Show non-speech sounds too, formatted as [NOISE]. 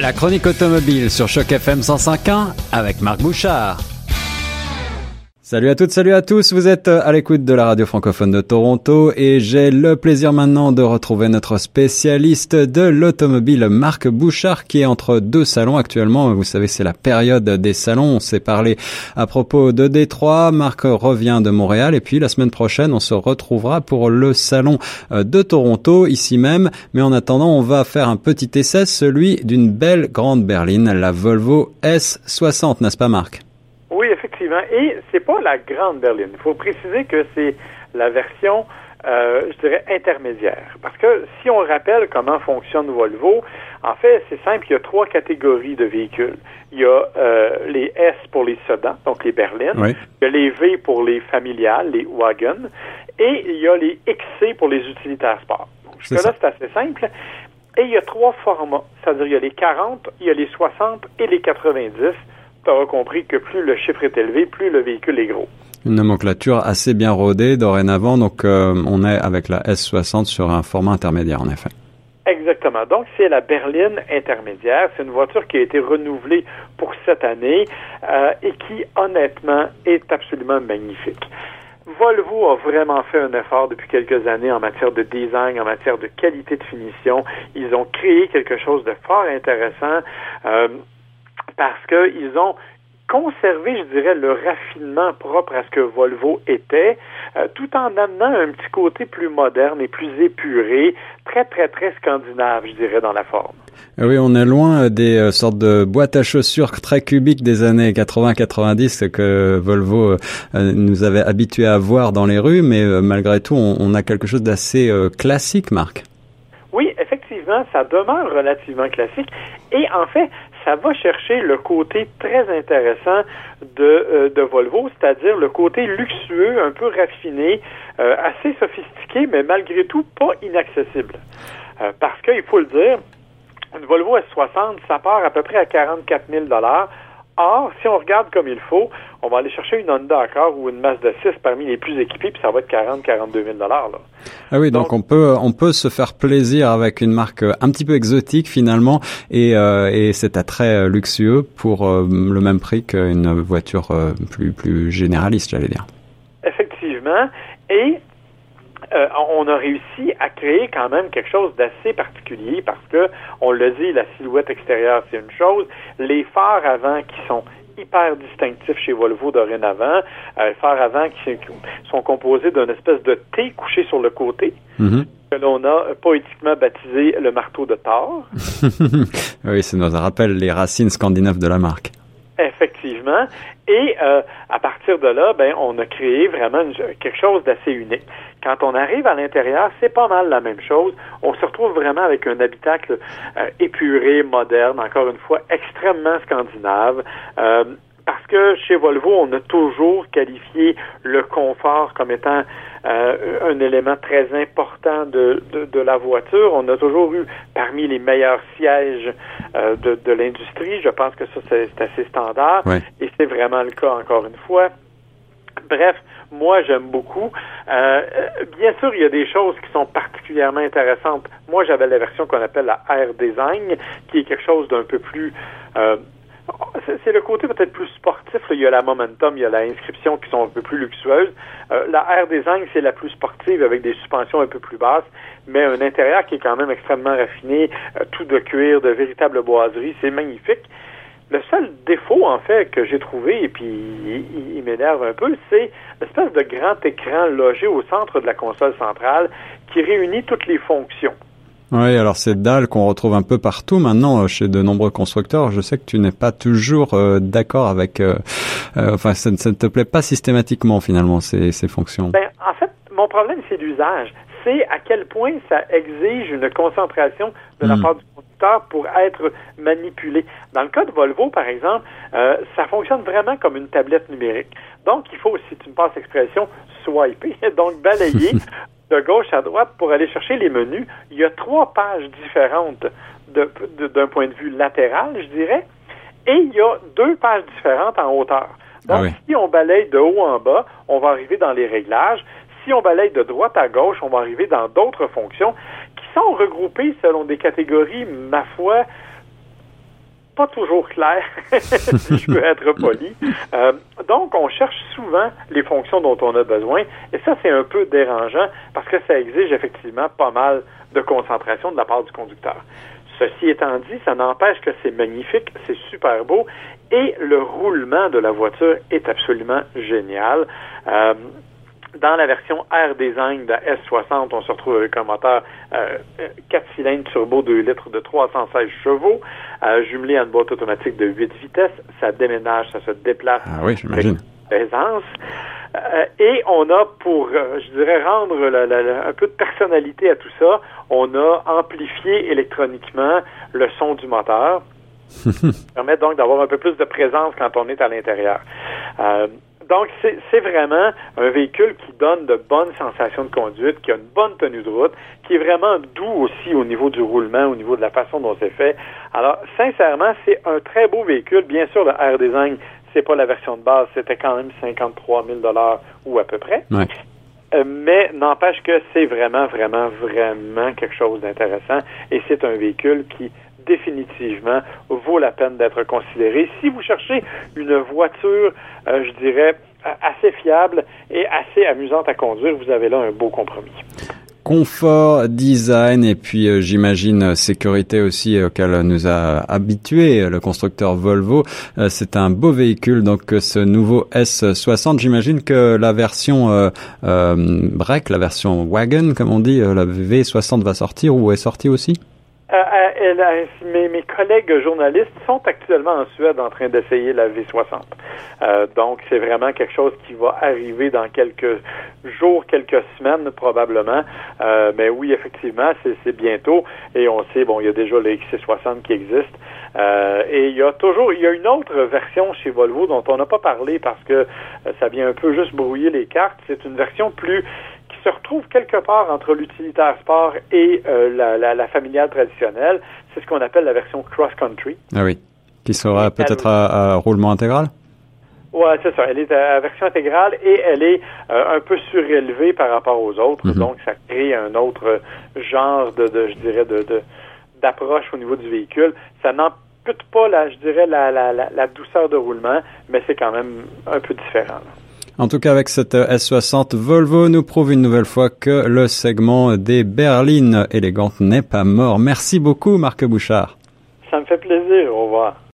La chronique automobile sur Choc FM 105.1 avec Marc Bouchard. Salut à toutes, salut à tous, vous êtes à l'écoute de la radio francophone de Toronto et j'ai le plaisir maintenant de retrouver notre spécialiste de l'automobile Marc Bouchard qui est entre deux salons actuellement. Vous savez, c'est la période des salons. On s'est parlé à propos de Détroit. Marc revient de Montréal et puis la semaine prochaine, on se retrouvera pour le salon euh, de Toronto ici même. Mais en attendant, on va faire un petit essai, celui d'une belle grande berline, la Volvo S60, n'est-ce pas Marc? Effectivement. Et c'est pas la grande berline. Il faut préciser que c'est la version, euh, je dirais, intermédiaire. Parce que si on rappelle comment fonctionne Volvo, en fait, c'est simple, il y a trois catégories de véhicules. Il y a euh, les S pour les sedans, donc les berlines. Il y a les V pour les familiales, les wagons. Et il y a les XC pour les utilitaires sport. Jusque-là, c'est assez simple. Et il y a trois formats. C'est-à-dire, il y a les 40, il y a les 60 et les 90 tu auras compris que plus le chiffre est élevé, plus le véhicule est gros. Une nomenclature assez bien rodée dorénavant, donc euh, on est avec la S60 sur un format intermédiaire en effet. Exactement. Donc, c'est la berline intermédiaire. C'est une voiture qui a été renouvelée pour cette année euh, et qui, honnêtement, est absolument magnifique. Volvo a vraiment fait un effort depuis quelques années en matière de design, en matière de qualité de finition. Ils ont créé quelque chose de fort intéressant. Euh, parce qu'ils ont conservé, je dirais, le raffinement propre à ce que Volvo était, euh, tout en amenant un petit côté plus moderne et plus épuré, très, très, très scandinave, je dirais, dans la forme. Ah oui, on est loin euh, des euh, sortes de boîtes à chaussures très cubiques des années 80-90 que Volvo nous avait habitués à voir dans les rues, mais malgré tout, on, a quelque chose d'assez classique, Marc. Oui, effectivement, ça demeure relativement classique. Et en fait, ça va chercher le côté très intéressant de, euh, de Volvo, c'est-à-dire le côté luxueux, un peu raffiné, euh, assez sophistiqué, mais malgré tout pas inaccessible. Euh, parce qu'il faut le dire, une Volvo S60, ça part à peu près à 44 000 Or, si on regarde comme il faut, on va aller chercher une Honda Accord ou une Mazda 6 parmi les plus équipées, puis ça va être 40 42 000 là. Ah oui, donc, on peut on peut se faire plaisir avec une marque un petit peu exotique finalement et euh, et c'est très euh, luxueux pour euh, le même prix qu'une voiture plus plus généraliste, j'allais dire. Effectivement, et euh, on a réussi à créer quand même quelque chose d'assez particulier parce que, on le dit, la silhouette extérieure, c'est une chose. Les phares avant qui sont hyper distinctifs chez Volvo dorénavant. Euh, les phares avant qui sont composés d'une espèce de T couché sur le côté. Mm-hmm. que l'on a poétiquement baptisé le marteau de Thor. [LAUGHS] oui, ça nous rappelle les racines scandinaves de la marque. Effectivement. Et euh, à partir de là, ben, on a créé vraiment quelque chose d'assez unique. Quand on arrive à l'intérieur, c'est pas mal la même chose. On se retrouve vraiment avec un habitacle euh, épuré, moderne, encore une fois, extrêmement scandinave. Euh, parce que chez Volvo, on a toujours qualifié le confort comme étant euh, un élément très important de, de, la voiture. On a toujours eu parmi les meilleurs sièges de, de l'industrie. Je pense que ça, c'est assez standard. Et c'est vraiment le cas, encore une fois. Bref, moi, j'aime beaucoup. Euh, bien sûr, il y a des choses qui sont particulièrement intéressantes. Moi, j'avais la version qu'on appelle la Air Design, qui est quelque chose d'un peu plus... Euh, c'est le côté peut-être plus sportif. Il y a la momentum, il y a la inscription qui sont un peu plus luxueuses. Euh, la Air Design, c'est la plus sportive avec des suspensions un peu plus basses, mais un intérieur qui est quand même extrêmement raffiné, tout de cuir, de véritable boiserie. C'est magnifique. Le seul défaut, en fait, que j'ai trouvé, et puis il, m'énerve un peu, c'est l'espèce de grand écran logé au centre de la console centrale qui réunit toutes les fonctions. Oui, alors ces dalles qu'on retrouve un peu partout maintenant euh, chez de nombreux constructeurs. Je sais que tu n'es pas toujours euh, d'accord avec, euh, enfin, ça, ne te plaît pas systématiquement finalement ces, ces fonctions. Ben, en fait, mon problème c'est l'usage. C'est à quel point ça exige une concentration de la hmm. part du pour être manipulé. Dans le cas de Volvo, par exemple, euh, ça fonctionne vraiment comme une tablette numérique. Donc, il faut, si tu me passes l'expression, swiper, [LAUGHS] donc balayer [LAUGHS] de gauche à droite pour aller chercher les menus. Il y a trois pages différentes d'un point de vue latéral, je dirais, et il y a deux pages différentes en hauteur. Donc, ah si on balaye de haut en bas, on va arriver dans les réglages. Si on balaye de droite à gauche, on va arriver dans d'autres fonctions regroupés selon des catégories, ma foi, pas toujours clair, si [LAUGHS] je peux être poli. Euh, donc, on cherche souvent les fonctions dont on a besoin, et ça, c'est un peu dérangeant parce que ça exige effectivement pas mal de concentration de la part du conducteur. Ceci étant dit, ça n'empêche que c'est magnifique, c'est super beau, et le roulement de la voiture est absolument génial. Euh, dans la version Air Design de S60, on se retrouve avec un moteur euh, 4 cylindres turbo 2 litres de 316 chevaux, euh, jumelé à une boîte automatique de 8 vitesses. Ça déménage, ça se déplace ah oui, j'imagine. aisance. Euh, et on a, pour, euh, je dirais, rendre la, la, un peu de personnalité à tout ça, on a amplifié électroniquement le son du moteur. [LAUGHS] Ça permet donc d'avoir un peu plus de présence quand on est à l'intérieur. Donc, c'est vraiment un véhicule qui donne de bonnes sensations de conduite, qui a une bonne tenue de route, qui est vraiment doux aussi au niveau du roulement, au niveau de la façon dont c'est fait. Alors, sincèrement, c'est un très beau véhicule. Bien sûr, le Air Design, c'est pas la version de base, c'était quand même 53 000 ou à peu près. Ouais. Euh, mais n'empêche que c'est vraiment, vraiment, vraiment quelque chose d'intéressant et c'est un véhicule qui définitivement vaut la peine d'être considéré. Si vous cherchez une voiture, euh, je dirais, assez fiable et assez amusante à conduire, vous avez là un beau compromis confort, design et puis euh, j'imagine sécurité aussi auquel nous a habitué le constructeur Volvo. Euh, c'est un beau véhicule donc ce nouveau S60. J'imagine que la version euh, break, la version wagon comme on dit, la V60 va sortir ou est sortie aussi? Euh, euh, mes, mes, collègues journalistes sont actuellement en Suède en train d'essayer la V60. Euh, donc, c'est vraiment quelque chose qui va arriver dans quelques jours, quelques semaines probablement. Euh, mais oui, effectivement, c'est bientôt. Et on sait, bon, il y a déjà le XC60 qui existe. Euh, et il y a toujours, il y a une autre version chez Volvo dont on n'a pas parlé parce que ça vient un peu juste brouiller les cartes. C'est une version plus se retrouve quelque part entre l'utilitaire sport et euh, la, la, la, familiale traditionnelle. C'est ce qu'on appelle la version cross-country. Ah oui, qui sera peut-être à, à, roulement intégral? Oui, c'est ça. Elle est à version intégrale et elle est euh, un peu surélevée par rapport aux autres. Mm -hmm. Donc, ça crée un autre genre de, de je dirais, de, d'approche au niveau du véhicule. Ça n'ampute pas, la, je dirais, la, la, la, la douceur de roulement, mais c'est quand même un peu différent. Là. En tout cas, avec cette S60, Volvo nous prouve une nouvelle fois que le segment des berlines élégantes n'est pas mort. Merci beaucoup, Marc Bouchard. Ça me fait plaisir. Au revoir.